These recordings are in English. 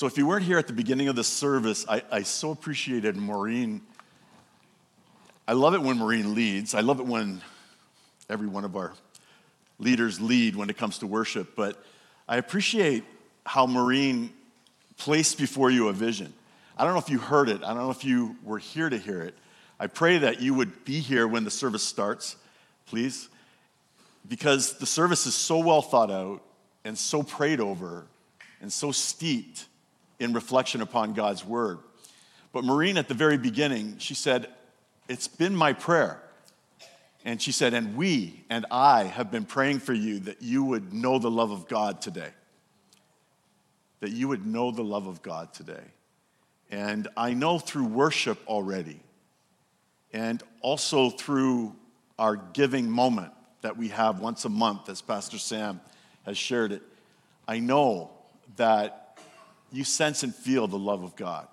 So if you weren't here at the beginning of the service, I, I so appreciated Maureen. I love it when Maureen leads. I love it when every one of our leaders lead when it comes to worship, but I appreciate how Maureen placed before you a vision. I don't know if you heard it, I don't know if you were here to hear it. I pray that you would be here when the service starts, please, because the service is so well thought out and so prayed over and so steeped in reflection upon God's word. But Maureen, at the very beginning, she said, It's been my prayer. And she said, And we and I have been praying for you that you would know the love of God today. That you would know the love of God today. And I know through worship already, and also through our giving moment that we have once a month, as Pastor Sam has shared it, I know that you sense and feel the love of God.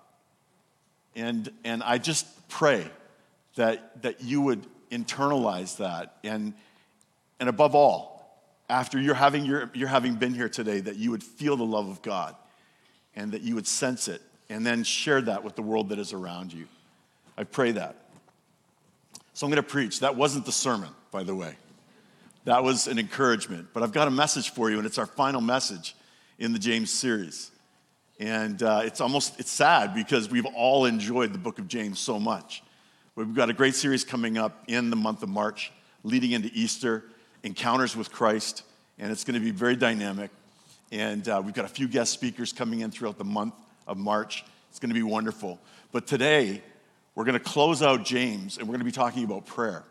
And, and I just pray that, that you would internalize that. And, and above all, after you're having, your, you're having been here today, that you would feel the love of God and that you would sense it and then share that with the world that is around you. I pray that. So I'm going to preach. That wasn't the sermon, by the way. That was an encouragement. But I've got a message for you, and it's our final message in the James series. And uh, it's almost it's sad because we've all enjoyed the book of James so much. We've got a great series coming up in the month of March, leading into Easter, Encounters with Christ, and it's going to be very dynamic. And uh, we've got a few guest speakers coming in throughout the month of March. It's going to be wonderful. But today, we're going to close out James, and we're going to be talking about prayer.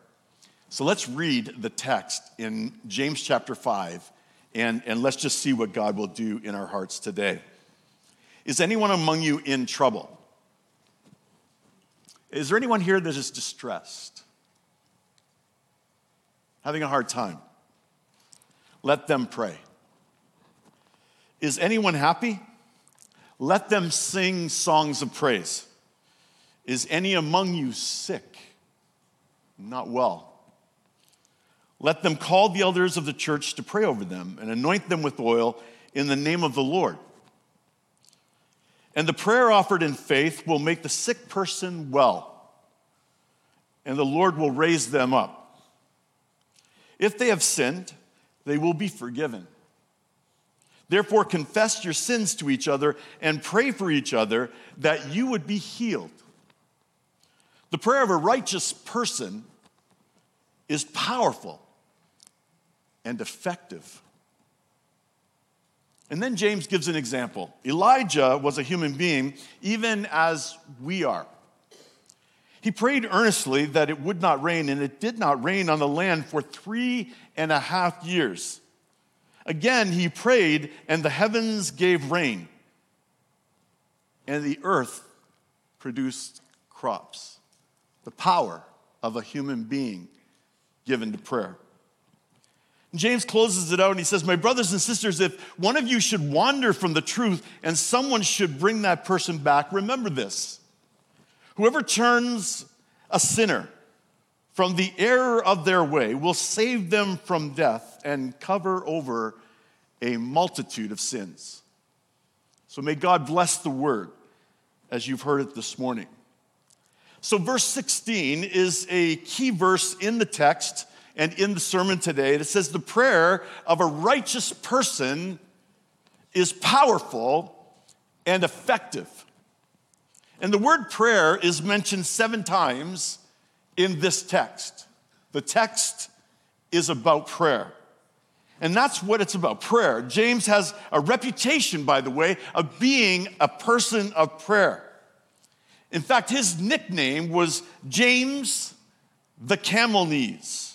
So let's read the text in James chapter 5, and, and let's just see what God will do in our hearts today. Is anyone among you in trouble? Is there anyone here that is distressed? Having a hard time? Let them pray. Is anyone happy? Let them sing songs of praise. Is any among you sick? Not well. Let them call the elders of the church to pray over them and anoint them with oil in the name of the Lord. And the prayer offered in faith will make the sick person well, and the Lord will raise them up. If they have sinned, they will be forgiven. Therefore, confess your sins to each other and pray for each other that you would be healed. The prayer of a righteous person is powerful and effective. And then James gives an example. Elijah was a human being, even as we are. He prayed earnestly that it would not rain, and it did not rain on the land for three and a half years. Again, he prayed, and the heavens gave rain, and the earth produced crops. The power of a human being given to prayer. James closes it out and he says, My brothers and sisters, if one of you should wander from the truth and someone should bring that person back, remember this. Whoever turns a sinner from the error of their way will save them from death and cover over a multitude of sins. So may God bless the word as you've heard it this morning. So, verse 16 is a key verse in the text and in the sermon today. It says, The prayer of a righteous person is powerful and effective. And the word prayer is mentioned seven times in this text. The text is about prayer. And that's what it's about prayer. James has a reputation, by the way, of being a person of prayer. In fact, his nickname was James the Camel Knees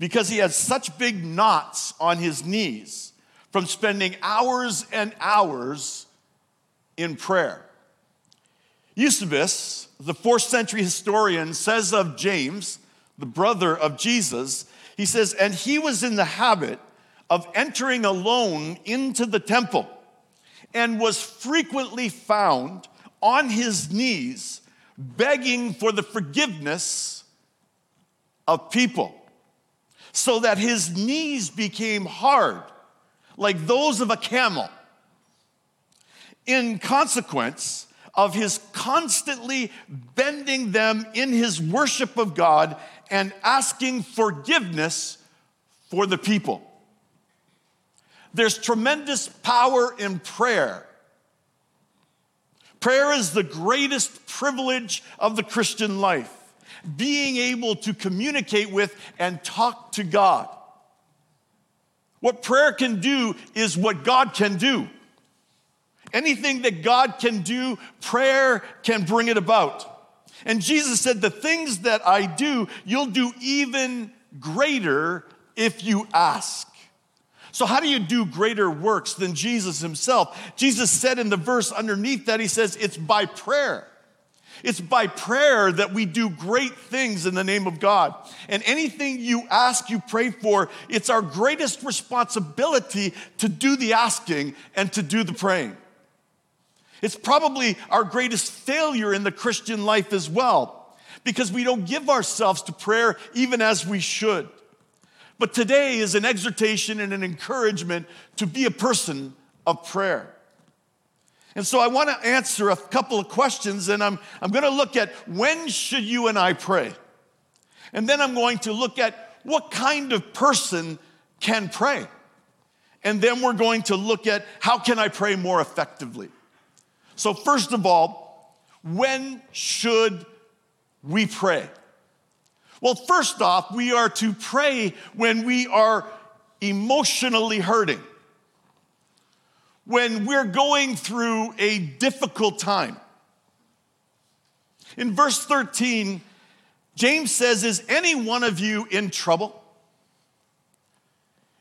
because he had such big knots on his knees from spending hours and hours in prayer. Eusebius, the fourth century historian, says of James, the brother of Jesus, he says, and he was in the habit of entering alone into the temple and was frequently found on his knees begging for the forgiveness of people so that his knees became hard, like those of a camel. in consequence of his constantly bending them in his worship of God and asking forgiveness for the people. There's tremendous power in prayer. Prayer is the greatest privilege of the Christian life, being able to communicate with and talk to God. What prayer can do is what God can do. Anything that God can do, prayer can bring it about. And Jesus said, The things that I do, you'll do even greater if you ask. So, how do you do greater works than Jesus himself? Jesus said in the verse underneath that, He says, It's by prayer. It's by prayer that we do great things in the name of God. And anything you ask, you pray for, it's our greatest responsibility to do the asking and to do the praying. It's probably our greatest failure in the Christian life as well, because we don't give ourselves to prayer even as we should. But today is an exhortation and an encouragement to be a person of prayer. And so I want to answer a couple of questions, and I'm, I'm going to look at when should you and I pray? And then I'm going to look at what kind of person can pray. And then we're going to look at how can I pray more effectively. So, first of all, when should we pray? Well, first off, we are to pray when we are emotionally hurting, when we're going through a difficult time. In verse 13, James says, Is any one of you in trouble?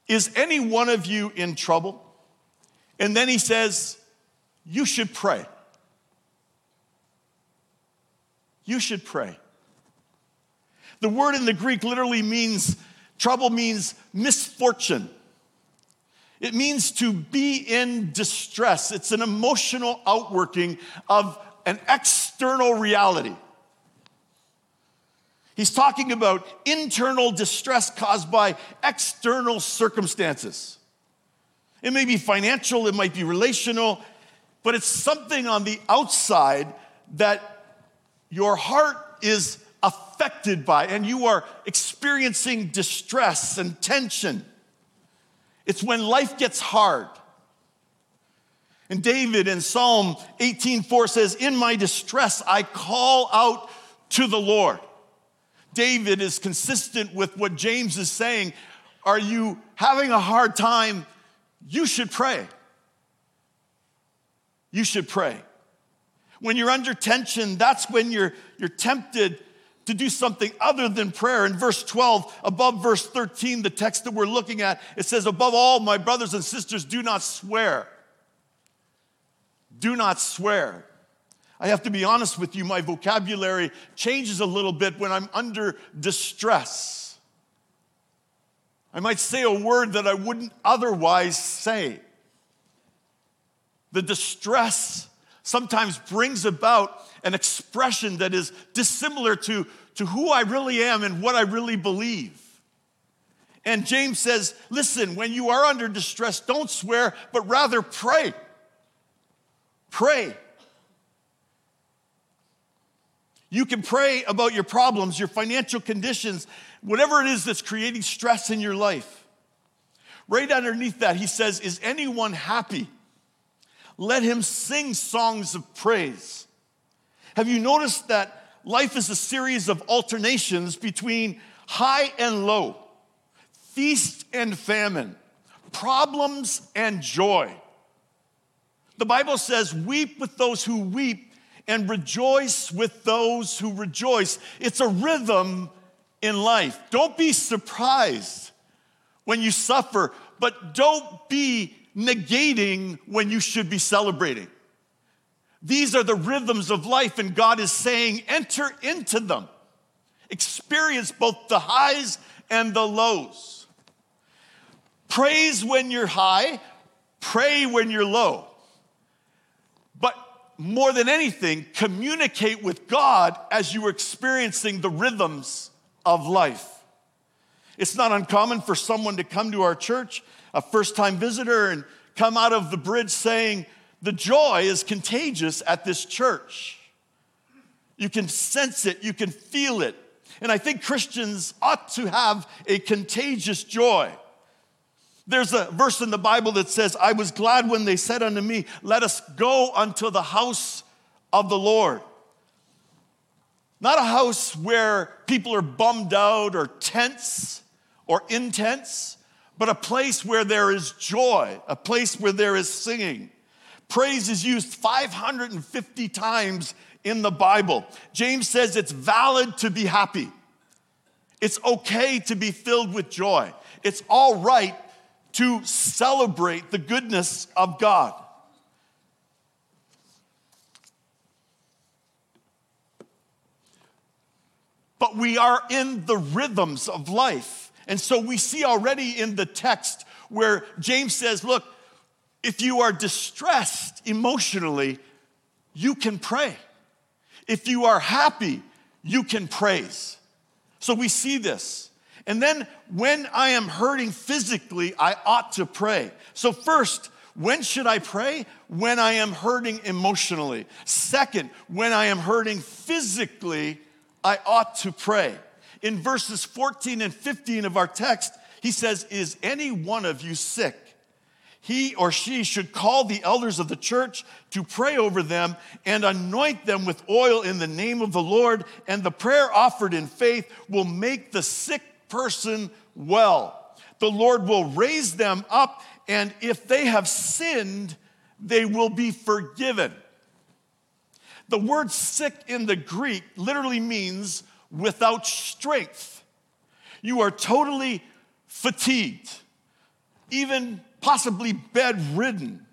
Is any one of you in trouble? And then he says, you should pray. You should pray. The word in the Greek literally means trouble means misfortune. It means to be in distress. It's an emotional outworking of an external reality. He's talking about internal distress caused by external circumstances. It may be financial, it might be relational, but it's something on the outside that your heart is affected by and you are experiencing distress and tension. It's when life gets hard. And David in Psalm 18:4 says, "In my distress I call out to the Lord." David is consistent with what James is saying. Are you having a hard time? You should pray you should pray. When you're under tension, that's when you're, you're tempted to do something other than prayer. In verse 12, above verse 13, the text that we're looking at, it says, Above all, my brothers and sisters, do not swear. Do not swear. I have to be honest with you, my vocabulary changes a little bit when I'm under distress. I might say a word that I wouldn't otherwise say. The distress sometimes brings about an expression that is dissimilar to, to who I really am and what I really believe. And James says, listen, when you are under distress, don't swear, but rather pray. Pray. You can pray about your problems, your financial conditions, whatever it is that's creating stress in your life. Right underneath that, he says, Is anyone happy? let him sing songs of praise. Have you noticed that life is a series of alternations between high and low, feast and famine, problems and joy? The Bible says, Weep with those who weep and rejoice with those who rejoice. It's a rhythm in life. Don't be surprised when you suffer, but don't be negating when you should be celebrating. These are the rhythms of life, and God is saying, enter into them. Experience both the highs and the lows. Praise when you're high, pray when you're low. But more than anything, communicate with God as you are experiencing the rhythms of life. It's not uncommon for someone to come to our church a first time visitor and come out of the bridge saying, the joy is contagious at this church. You can sense it, you can feel it. And I think Christians ought to have a contagious joy. There's a verse in the Bible that says, I was glad when they said unto me, Let us go unto the house of the Lord. Not a house where people are bummed out or tense or intense, but a place where there is joy, a place where there is singing. Praise is used 550 times in the Bible. James says it's valid to be happy. It's okay to be filled with joy. It's all right to celebrate the goodness of God. But we are in the rhythms of life. And so we see already in the text where James says, Look, if you are distressed emotionally, you can pray. If you are happy, you can praise. So we see this. And then when I am hurting physically, I ought to pray. So, first, when should I pray? When I am hurting emotionally. Second, when I am hurting physically, I ought to pray. In verses 14 and 15 of our text, he says, Is any one of you sick? He or she should call the elders of the church to pray over them and anoint them with oil in the name of the Lord, and the prayer offered in faith will make the sick person well. The Lord will raise them up, and if they have sinned, they will be forgiven. The word sick in the Greek literally means without strength. You are totally fatigued, even possibly bedridden,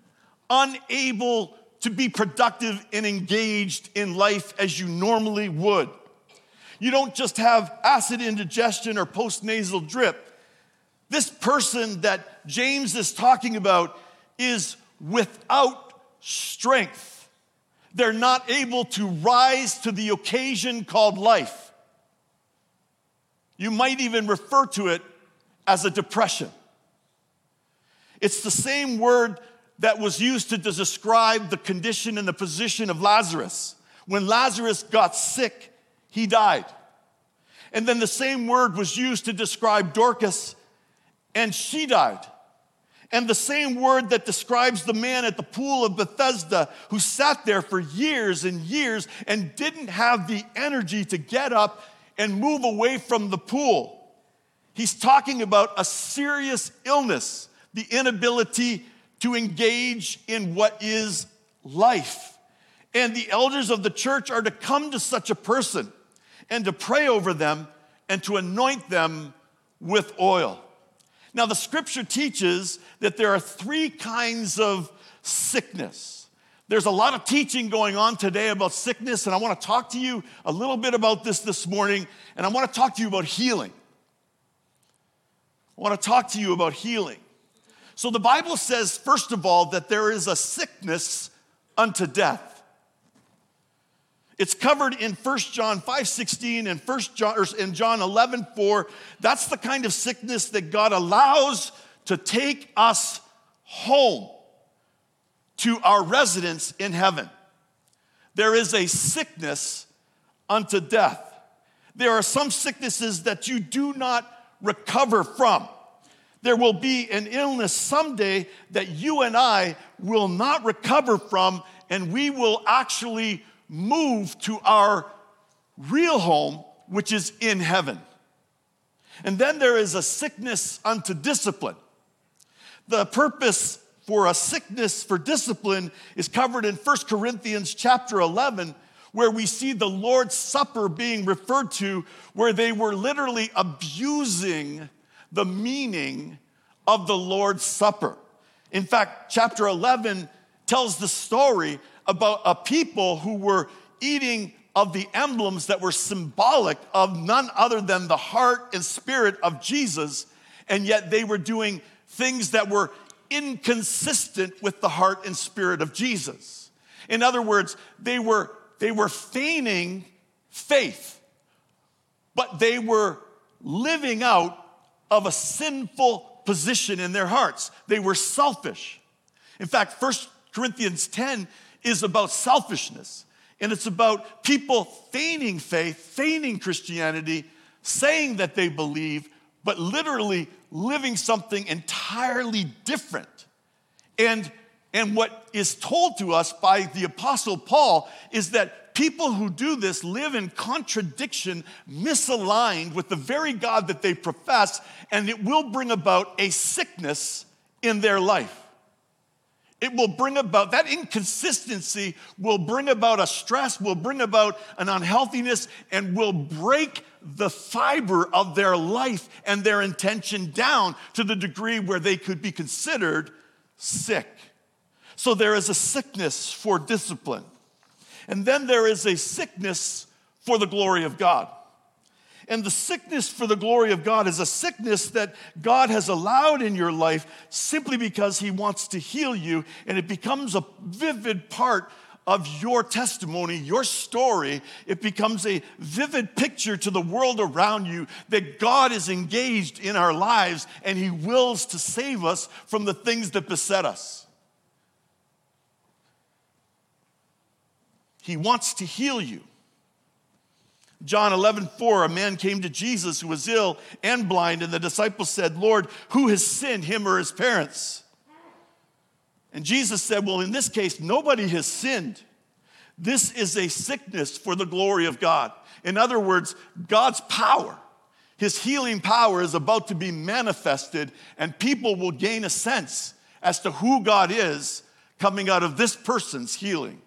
unable to be productive and engaged in life as you normally would. You don't just have acid indigestion or postnasal drip. This person that James is talking about is without strength. They're not able to rise to the occasion called life. You might even refer to it as a depression. It's the same word that was used to describe the condition and the position of Lazarus. When Lazarus got sick, he died. And then the same word was used to describe Dorcas, and she died. And the same word that describes the man at the pool of Bethesda who sat there for years and years and didn't have the energy to get up and move away from the pool. He's talking about a serious illness the inability to engage in what is life. And the elders of the church are to come to such a person and to pray over them and to anoint them with oil. Now, the scripture teaches that there are three kinds of sickness. There's a lot of teaching going on today about sickness, and I want to talk to you a little bit about this this morning, and I want to talk to you about healing. I want to talk to you about healing. So the Bible says, first of all, that there is a sickness unto death. It's covered in 1 John 5 16 and 1 John, or in John 11 4. That's the kind of sickness that God allows to take us home to our residence in heaven. There is a sickness unto death. There are some sicknesses that you do not recover from. There will be an illness someday that you and I will not recover from, and we will actually move to our real home, which is in heaven. And then there is a sickness unto discipline. The purpose for a sickness for discipline is covered in 1 Corinthians chapter 11 where we see the Lord's Supper being referred to where they were literally abusing the meaning of the Lord's Supper. In fact, chapter 11 tells the story about a people who were eating of the emblems that were symbolic of none other than the heart and spirit of Jesus, and yet they were doing things that were inconsistent with the heart and spirit of Jesus. In other words, they were, they were feigning faith, but they were living out of a sinful position in their hearts. They were selfish. In fact, 1 Corinthians 10 is about selfishness. And it's about people feigning faith, feigning Christianity, saying that they believe, but literally living something entirely different. And, and what is told to us by the Apostle Paul is that people who do this live in contradiction, misaligned with the very God that they profess, and it will bring about a sickness in their life. It will bring about, that inconsistency will bring about a stress, will bring about an unhealthiness, and will break the fiber of their life and their intention down to the degree where they could be considered sick. So there is a sickness for discipline. And then there is a sickness for the glory of God. And the sickness for the glory of God is a sickness that God has allowed in your life simply because He wants to heal you, and it becomes a vivid part of your testimony, your story. It becomes a vivid picture to the world around you that God is engaged in our lives and He wills to save us from the things that beset us. He wants to heal you. John 11, 4, a man came to Jesus who was ill and blind, and the disciples said, Lord, who has sinned, him or his parents? And Jesus said, Well, in this case, nobody has sinned. This is a sickness for the glory of God. In other words, God's power, his healing power is about to be manifested, and people will gain a sense as to who God is coming out of this person's healing.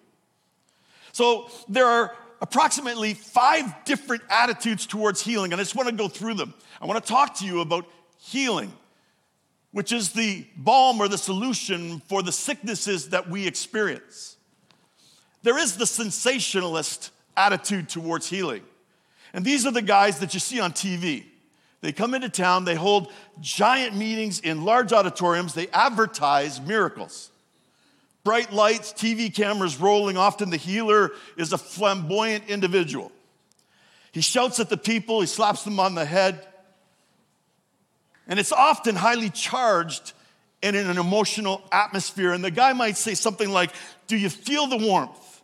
So there are approximately five different attitudes towards healing, and I just want to go through them. I want to talk to you about healing, which is the balm or the solution for the sicknesses that we experience. There is the sensationalist attitude towards healing, and these are the guys that you see on TV. They come into town, they hold giant meetings in large auditoriums, they advertise miracles bright lights, TV cameras rolling. Often the healer is a flamboyant individual. He shouts at the people, he slaps them on the head. And it's often highly charged and in an emotional atmosphere. And the guy might say something like, Do you feel the warmth?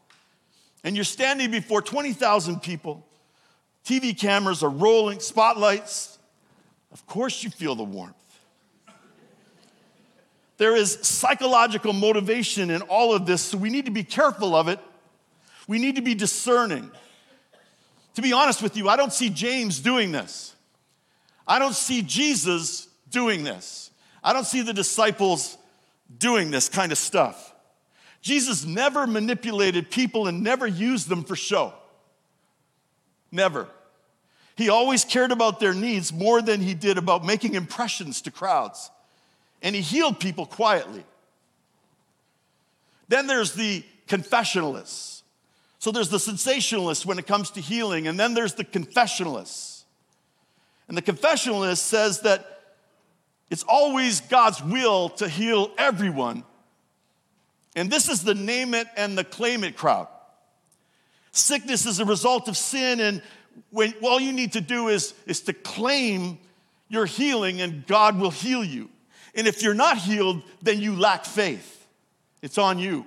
And you're standing before 20,000 people, TV cameras are rolling, spotlights. Of course, you feel the warmth. There is psychological motivation in all of this, so we need to be careful of it. We need to be discerning. To be honest with you, I don't see James doing this. I don't see Jesus doing this. I don't see the disciples doing this kind of stuff. Jesus never manipulated people and never used them for show. Never. He always cared about their needs more than he did about making impressions to crowds and he healed people quietly. Then there's the confessionalists. So there's the sensationalists when it comes to healing, and then there's the confessionalists. And the confessionalist says that it's always God's will to heal everyone. And this is the name it and the claim it crowd. Sickness is a result of sin, and when, all you need to do is, is to claim your healing, and God will heal you. And if you're not healed, then you lack faith. It's on you.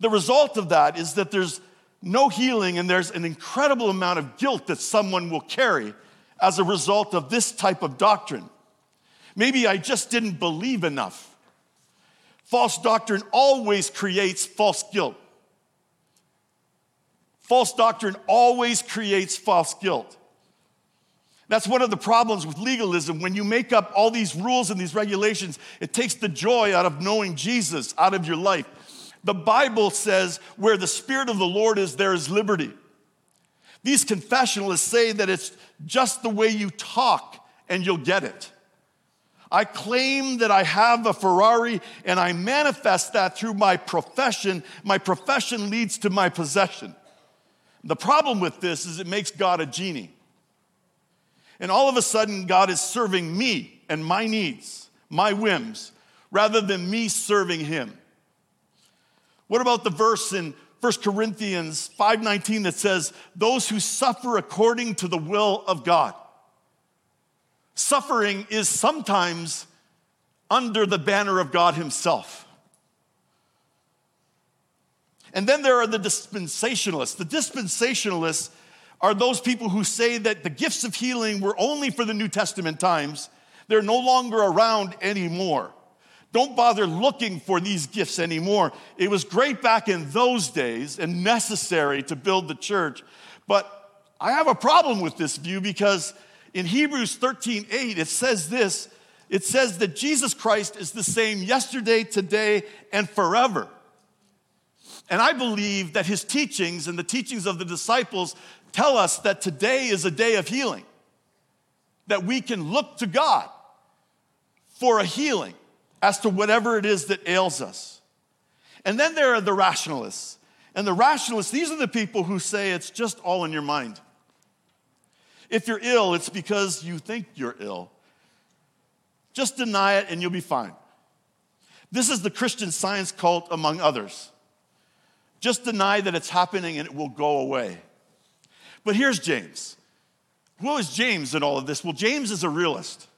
The result of that is that there's no healing and there's an incredible amount of guilt that someone will carry as a result of this type of doctrine. Maybe I just didn't believe enough. False doctrine always creates false guilt. False doctrine always creates false guilt. That's one of the problems with legalism. When you make up all these rules and these regulations, it takes the joy out of knowing Jesus out of your life. The Bible says, where the Spirit of the Lord is, there is liberty. These confessionalists say that it's just the way you talk and you'll get it. I claim that I have a Ferrari and I manifest that through my profession. My profession leads to my possession. The problem with this is it makes God a genie. And all of a sudden, God is serving me and my needs, my whims, rather than me serving Him. What about the verse in 1 Corinthians 5:19 that says, "Those who suffer according to the will of God." Suffering is sometimes under the banner of God Himself. And then there are the dispensationalists. The dispensationalists are those people who say that the gifts of healing were only for the New Testament times. They're no longer around anymore. Don't bother looking for these gifts anymore. It was great back in those days and necessary to build the church. But I have a problem with this view because in Hebrews 13 8, it says this it says that Jesus Christ is the same yesterday, today, and forever. And I believe that his teachings and the teachings of the disciples tell us that today is a day of healing, that we can look to God for a healing as to whatever it is that ails us. And then there are the rationalists. And the rationalists, these are the people who say it's just all in your mind. If you're ill, it's because you think you're ill. Just deny it and you'll be fine. This is the Christian science cult, among others. Just deny that it's happening and it will go away. But here's James. Who is James in all of this? Well, James is a realist.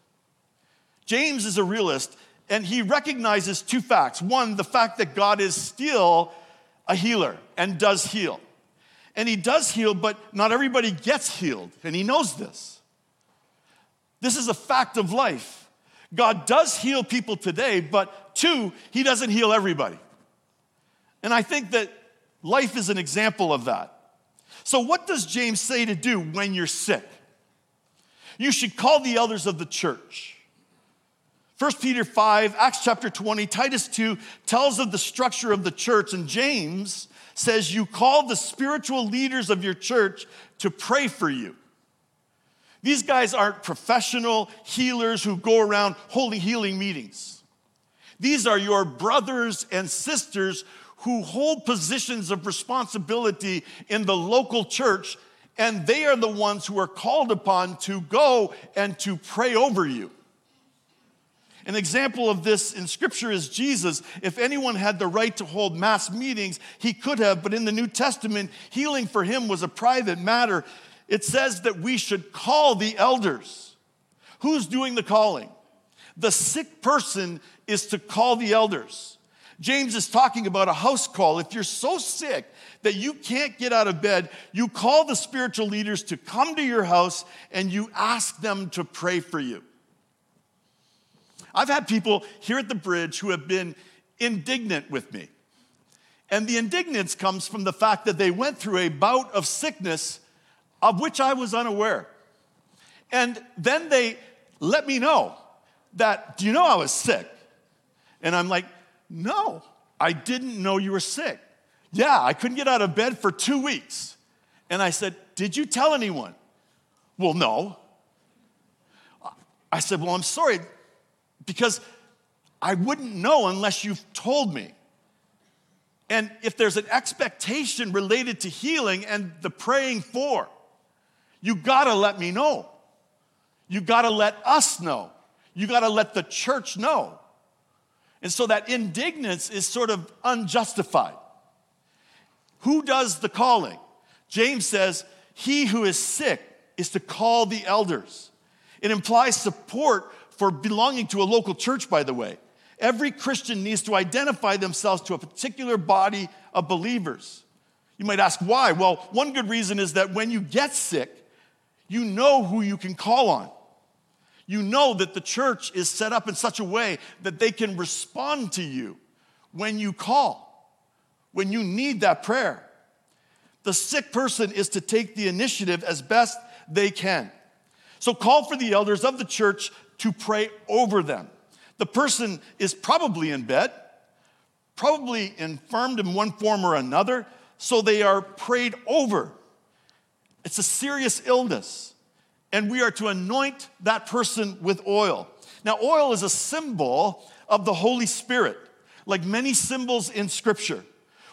James is a realist, and he recognizes two facts. One, the fact that God is still a healer and does heal. And he does heal, but not everybody gets healed, and he knows this. This is a fact of life. God does heal people today, but two, he doesn't heal everybody. And I think that Life is an example of that. So, what does James say to do when you're sick? You should call the elders of the church. 1 Peter 5, Acts chapter 20, Titus 2 tells of the structure of the church, and James says, You call the spiritual leaders of your church to pray for you. These guys aren't professional healers who go around holding healing meetings. These are your brothers and sisters who hold positions of responsibility in the local church, and they are the ones who are called upon to go and to pray over you. An example of this in scripture is Jesus. If anyone had the right to hold mass meetings, he could have, but in the New Testament, healing for him was a private matter. It says that we should call the elders. Who's doing the calling? The sick person is to call the elders. James is talking about a house call. If you're so sick that you can't get out of bed, you call the spiritual leaders to come to your house and you ask them to pray for you. I've had people here at the bridge who have been indignant with me. And the indignance comes from the fact that they went through a bout of sickness of which I was unaware. And then they let me know that, do you know I was sick? And I'm like, no, I didn't know you were sick. Yeah, I couldn't get out of bed for two weeks. And I said, Did you tell anyone? Well, no. I said, Well, I'm sorry, because I wouldn't know unless you've told me. And if there's an expectation related to healing and the praying for, you gotta let me know. You gotta let us know. You gotta let the church know. And so that indignance is sort of unjustified. Who does the calling? James says, He who is sick is to call the elders. It implies support for belonging to a local church, by the way. Every Christian needs to identify themselves to a particular body of believers. You might ask why? Well, one good reason is that when you get sick, you know who you can call on you know that the church is set up in such a way that they can respond to you when you call, when you need that prayer. The sick person is to take the initiative as best they can. So call for the elders of the church to pray over them. The person is probably in bed, probably infirmed in one form or another, so they are prayed over. It's a serious illness and we are to anoint that person with oil. Now, oil is a symbol of the Holy Spirit, like many symbols in Scripture.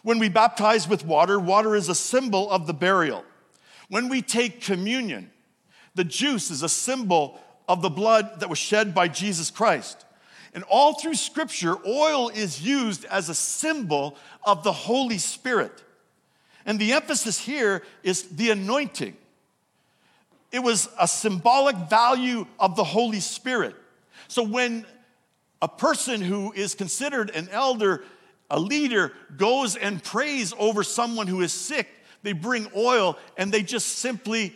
When we baptize with water, water is a symbol of the burial. When we take communion, the juice is a symbol of the blood that was shed by Jesus Christ. And all through Scripture, oil is used as a symbol of the Holy Spirit. And the emphasis here is the anointing. It was a symbolic value of the Holy Spirit. So when a person who is considered an elder a leader goes and prays over someone who is sick, they bring oil and they just simply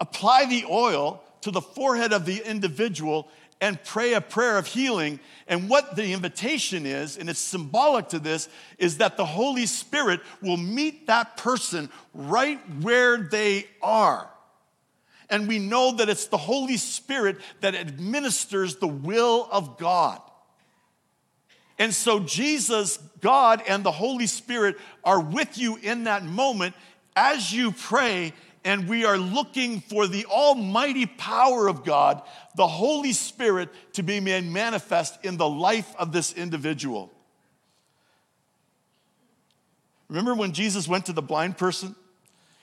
apply the oil to the forehead of the individual and pray a prayer of healing. And what the invitation is, and it's symbolic to this, is that the Holy Spirit will meet that person right where they are. And we know that it's the Holy Spirit that administers the will of God. And so, Jesus, God, and the Holy Spirit are with you in that moment as you pray and we are looking for the almighty power of God, the Holy Spirit, to be made manifest in the life of this individual. Remember when Jesus went to the blind person?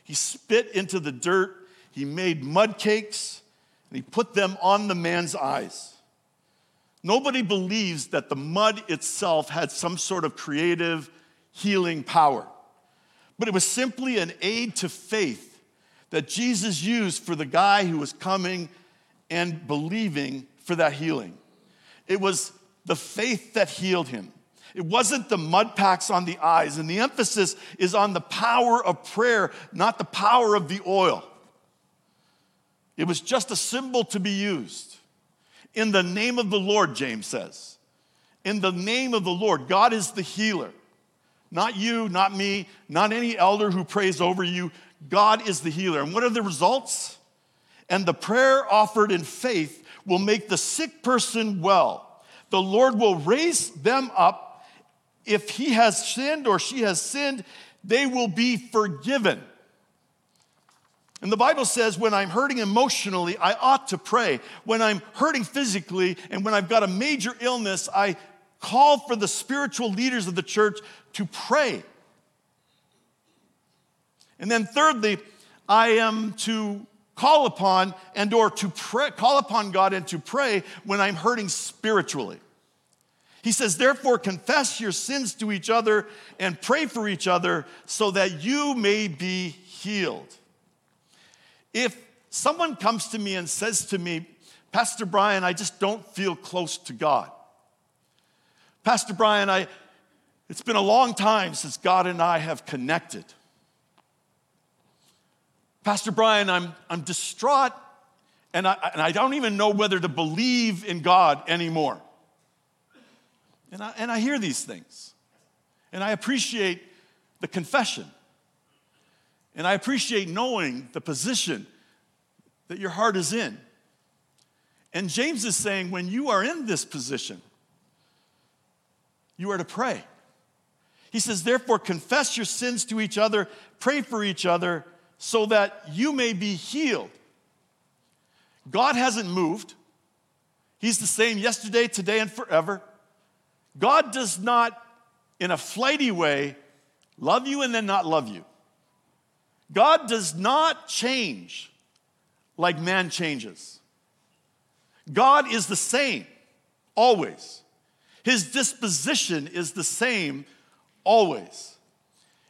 He spit into the dirt, he made mud cakes, and he put them on the man's eyes. Nobody believes that the mud itself had some sort of creative healing power, but it was simply an aid to faith that Jesus used for the guy who was coming and believing for that healing. It was the faith that healed him. It wasn't the mud packs on the eyes, and the emphasis is on the power of prayer, not the power of the oil. It was just a symbol to be used. In the name of the Lord, James says. In the name of the Lord, God is the healer. Not you, not me, not any elder who prays over you. God is the healer. And what are the results? And the prayer offered in faith will make the sick person well. The Lord will raise them up. If he has sinned or she has sinned, they will be forgiven. And the Bible says, when I'm hurting emotionally, I ought to pray. When I'm hurting physically and when I've got a major illness, I call for the spiritual leaders of the church to pray. And then thirdly, I am to call upon and or to pray, call upon God and to pray when I'm hurting spiritually. He says, therefore, confess your sins to each other and pray for each other so that you may be healed. If someone comes to me and says to me, Pastor Brian, I just don't feel close to God. Pastor Brian, I, it's been a long time since God and I have connected. Pastor Brian, I'm, I'm distraught and I, and I don't even know whether to believe in God anymore. And I, and I hear these things. And I appreciate the confession. And I appreciate knowing the position that your heart is in. And James is saying, when you are in this position, you are to pray. He says, therefore, confess your sins to each other, pray for each other so that you may be healed. God hasn't moved. He's the same yesterday, today, and forever. God does not, in a flighty way, love you and then not love you. God does not change like man changes. God is the same, always. His disposition is the same, always.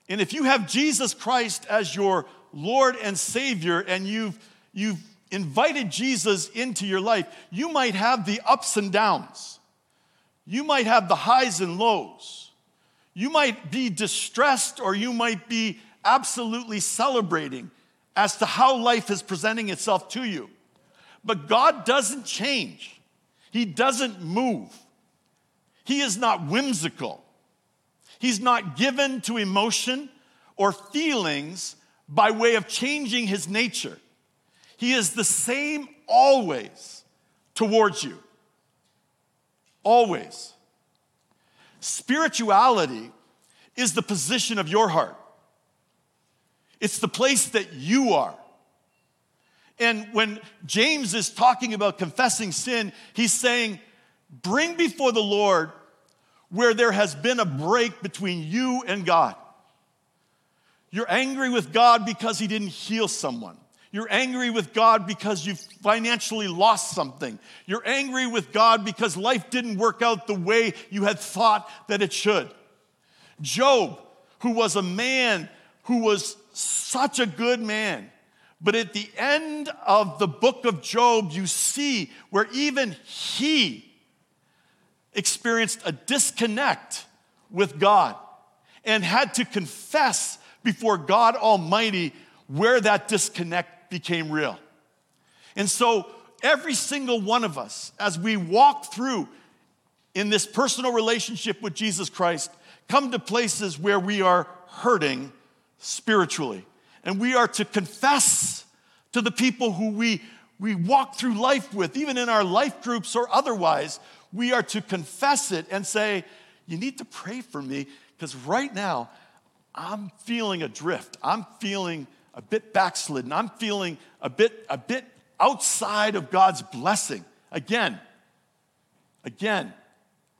And if you have Jesus Christ as your Lord and Savior and you've, you've invited Jesus into your life, you might have the ups and downs. You might have the highs and lows. You might be distressed or you might be absolutely celebrating as to how life is presenting itself to you. But God doesn't change, He doesn't move. He is not whimsical. He's not given to emotion or feelings by way of changing his nature. He is the same always towards you. Always. Spirituality is the position of your heart, it's the place that you are. And when James is talking about confessing sin, he's saying, bring before the Lord where there has been a break between you and God. You're angry with God because He didn't heal someone. You're angry with God because you've financially lost something. You're angry with God because life didn't work out the way you had thought that it should. Job, who was a man who was such a good man, but at the end of the book of Job, you see where even he experienced a disconnect with God and had to confess before God Almighty where that disconnect became real. And so, every single one of us, as we walk through in this personal relationship with Jesus Christ, come to places where we are hurting spiritually. And we are to confess to the people who we, we walk through life with, even in our life groups or otherwise, we are to confess it and say, You need to pray for me because right now I'm feeling adrift. I'm feeling a bit backslidden. I'm feeling a bit, a bit outside of God's blessing. Again, again,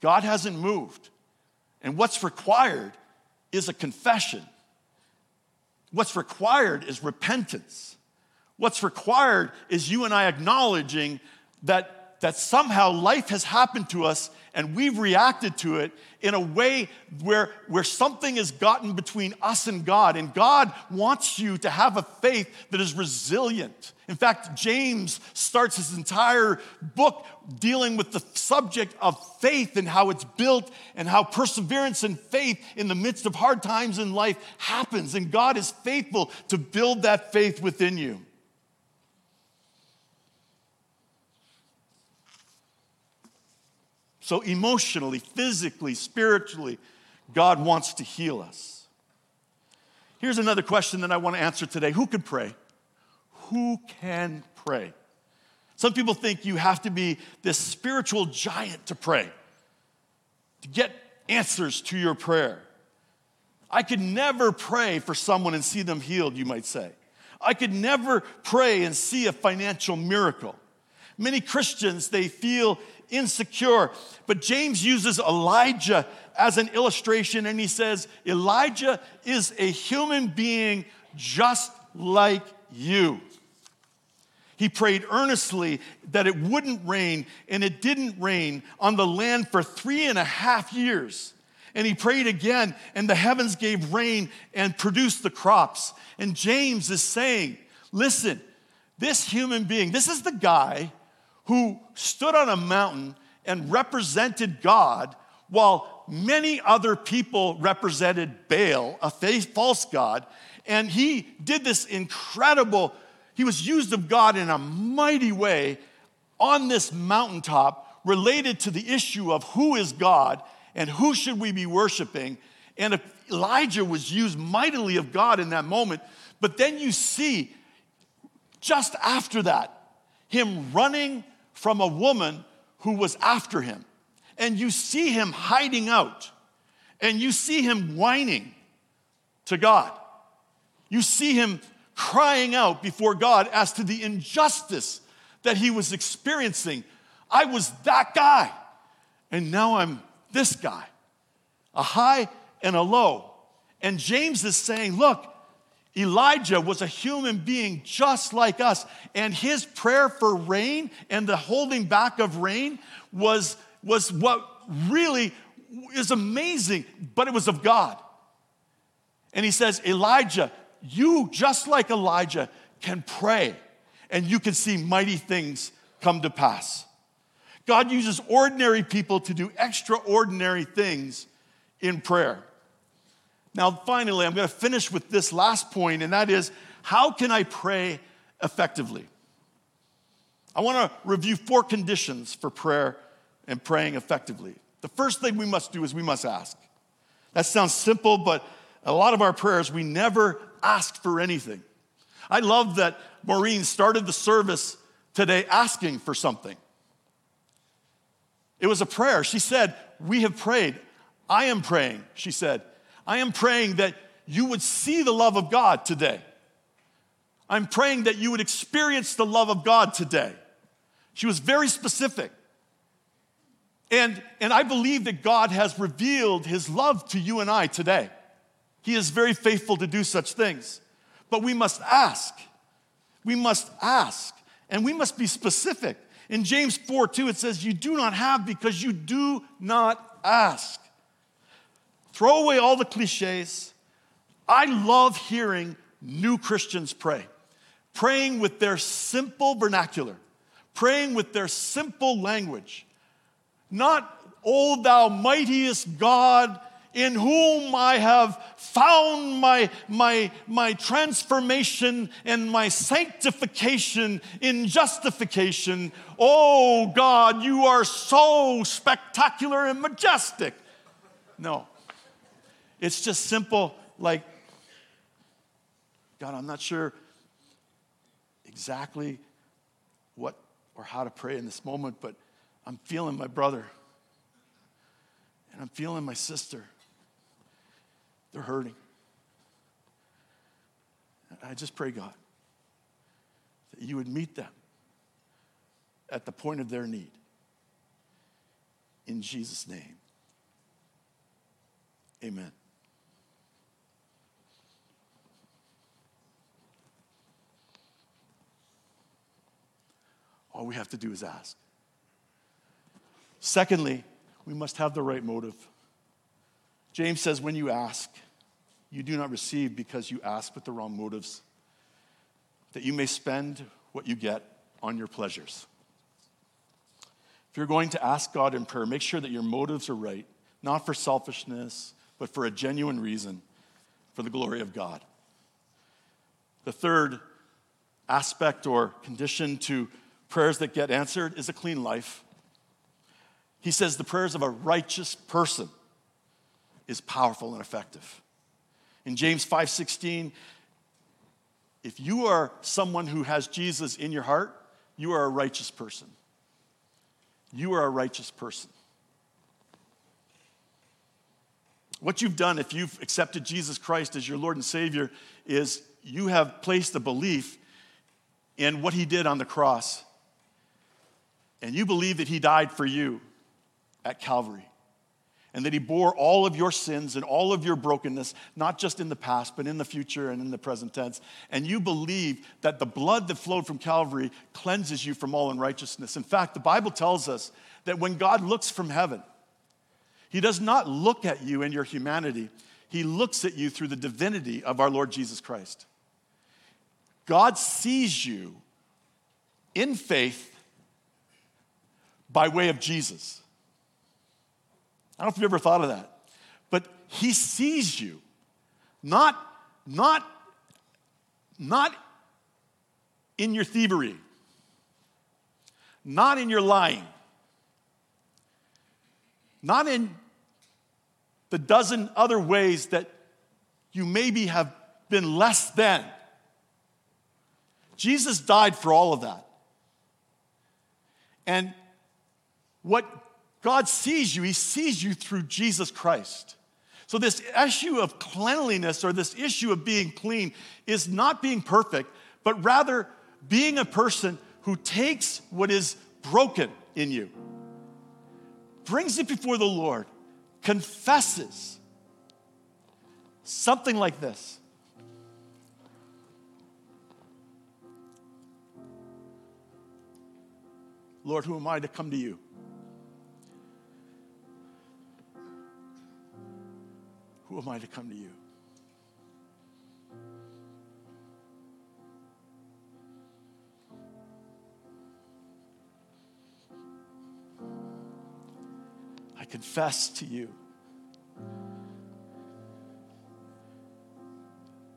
God hasn't moved. And what's required is a confession. What's required is repentance. What's required is you and I acknowledging that, that somehow life has happened to us and we've reacted to it in a way where, where something has gotten between us and God. And God wants you to have a faith that is resilient. In fact, James starts his entire book dealing with the subject of faith and how it's built and how perseverance and faith in the midst of hard times in life happens. And God is faithful to build that faith within you. So, emotionally, physically, spiritually, God wants to heal us. Here's another question that I want to answer today Who can pray? Who can pray? Some people think you have to be this spiritual giant to pray, to get answers to your prayer. I could never pray for someone and see them healed, you might say. I could never pray and see a financial miracle. Many Christians, they feel insecure. But James uses Elijah as an illustration, and he says, Elijah is a human being just like you. He prayed earnestly that it wouldn't rain, and it didn't rain on the land for three and a half years. And he prayed again, and the heavens gave rain and produced the crops. And James is saying, Listen, this human being, this is the guy who stood on a mountain and represented God while many other people represented Baal, a false God. And he did this incredible, he was used of God in a mighty way on this mountaintop related to the issue of who is God and who should we be worshiping. And Elijah was used mightily of God in that moment. But then you see, just after that, him running from a woman who was after him. And you see him hiding out, and you see him whining to God. You see him crying out before God as to the injustice that he was experiencing. I was that guy, and now I'm this guy, a high and a low. And James is saying, Look, Elijah was a human being just like us, and his prayer for rain and the holding back of rain was, was what really is amazing, but it was of God. And he says, Elijah, you, just like Elijah, can pray and you can see mighty things come to pass. God uses ordinary people to do extraordinary things in prayer. Now, finally, I'm going to finish with this last point, and that is how can I pray effectively? I want to review four conditions for prayer and praying effectively. The first thing we must do is we must ask. That sounds simple, but a lot of our prayers, we never ask for anything. I love that Maureen started the service today asking for something. It was a prayer. She said, We have prayed. I am praying, she said. I am praying that you would see the love of God today. I'm praying that you would experience the love of God today. She was very specific. And, and I believe that God has revealed his love to you and I today. He is very faithful to do such things. But we must ask. We must ask. And we must be specific. In James 4 2, it says, You do not have because you do not ask. Throw away all the cliches. I love hearing new Christians pray, praying with their simple vernacular, praying with their simple language, not O thou mightiest God, in whom I have found my, my, my transformation and my sanctification in justification. Oh God, you are so spectacular and majestic. No, it's just simple, like, God, I'm not sure exactly what or how to pray in this moment, but I'm feeling my brother and I'm feeling my sister. They're hurting. I just pray, God, that you would meet them at the point of their need. In Jesus' name, amen. All we have to do is ask. Secondly, we must have the right motive. James says, when you ask, you do not receive because you ask with the wrong motives, that you may spend what you get on your pleasures. If you're going to ask God in prayer, make sure that your motives are right, not for selfishness, but for a genuine reason, for the glory of God. The third aspect or condition to prayers that get answered is a clean life. He says the prayers of a righteous person is powerful and effective. In James 5:16, if you are someone who has Jesus in your heart, you are a righteous person. You are a righteous person. What you've done if you've accepted Jesus Christ as your Lord and Savior is you have placed a belief in what he did on the cross and you believe that he died for you at Calvary and that he bore all of your sins and all of your brokenness, not just in the past, but in the future and in the present tense. And you believe that the blood that flowed from Calvary cleanses you from all unrighteousness. In fact, the Bible tells us that when God looks from heaven, he does not look at you and your humanity, he looks at you through the divinity of our Lord Jesus Christ. God sees you in faith by way of Jesus. I don't know if you've ever thought of that, but he sees you, not, not, not in your thievery, not in your lying, not in the dozen other ways that you maybe have been less than. Jesus died for all of that. And what God sees you, He sees you through Jesus Christ. So, this issue of cleanliness or this issue of being clean is not being perfect, but rather being a person who takes what is broken in you, brings it before the Lord, confesses something like this Lord, who am I to come to you? Who am I to come to you? I confess to you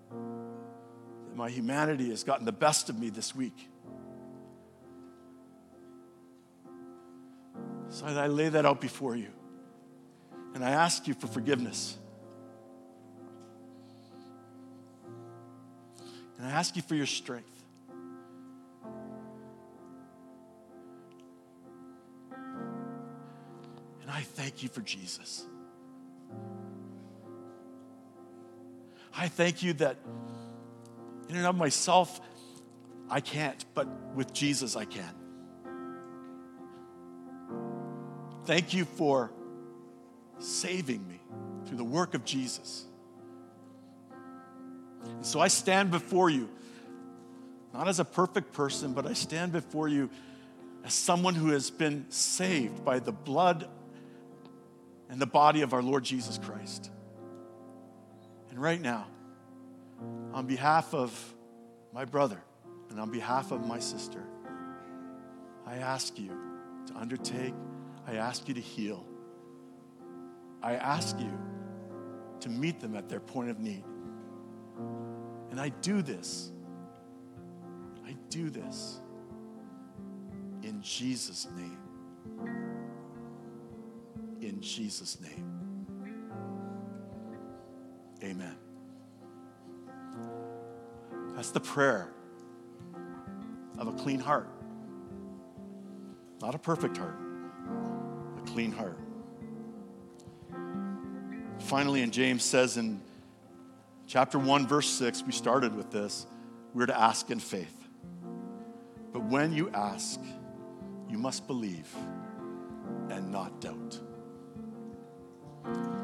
that my humanity has gotten the best of me this week. So I lay that out before you. And I ask you for forgiveness. And I ask you for your strength. And I thank you for Jesus. I thank you that in and of myself, I can't, but with Jesus, I can. Thank you for saving me through the work of Jesus. And so I stand before you, not as a perfect person, but I stand before you as someone who has been saved by the blood and the body of our Lord Jesus Christ. And right now, on behalf of my brother and on behalf of my sister, I ask you to undertake, I ask you to heal, I ask you to meet them at their point of need. And I do this. I do this in Jesus' name. In Jesus' name. Amen. That's the prayer of a clean heart. Not a perfect heart, a clean heart. Finally, and James says in chapter 1, verse 6, we started with this, we're to ask in faith. But when you ask, you must believe and not doubt.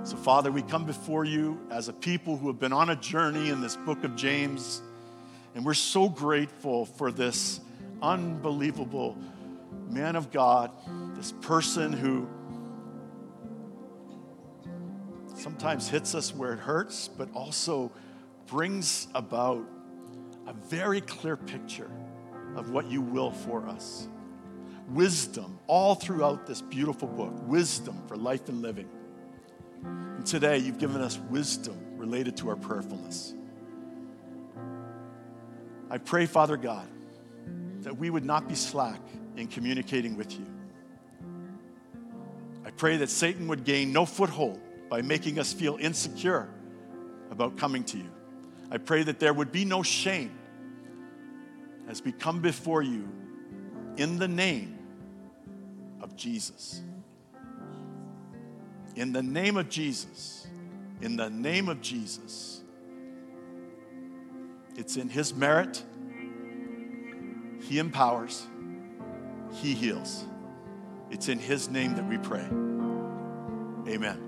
So, Father, we come before you as a people who have been on a journey in this book of James, and we're so grateful for this unbelievable man of God, this person who sometimes hits us where it hurts, but also brings about a very clear picture of what you will for us. Wisdom all throughout this beautiful book, wisdom for life and living. And today you've given us wisdom related to our prayerfulness. I pray, Father God, that we would not be slack in communicating with you. I pray that Satan would gain no foothold by making us feel insecure about coming to you. I pray that there would be no shame as we come before you in the name of Jesus. In the name of Jesus. In the name of Jesus. It's in His merit. He empowers, He heals. It's in His name that we pray. Amen.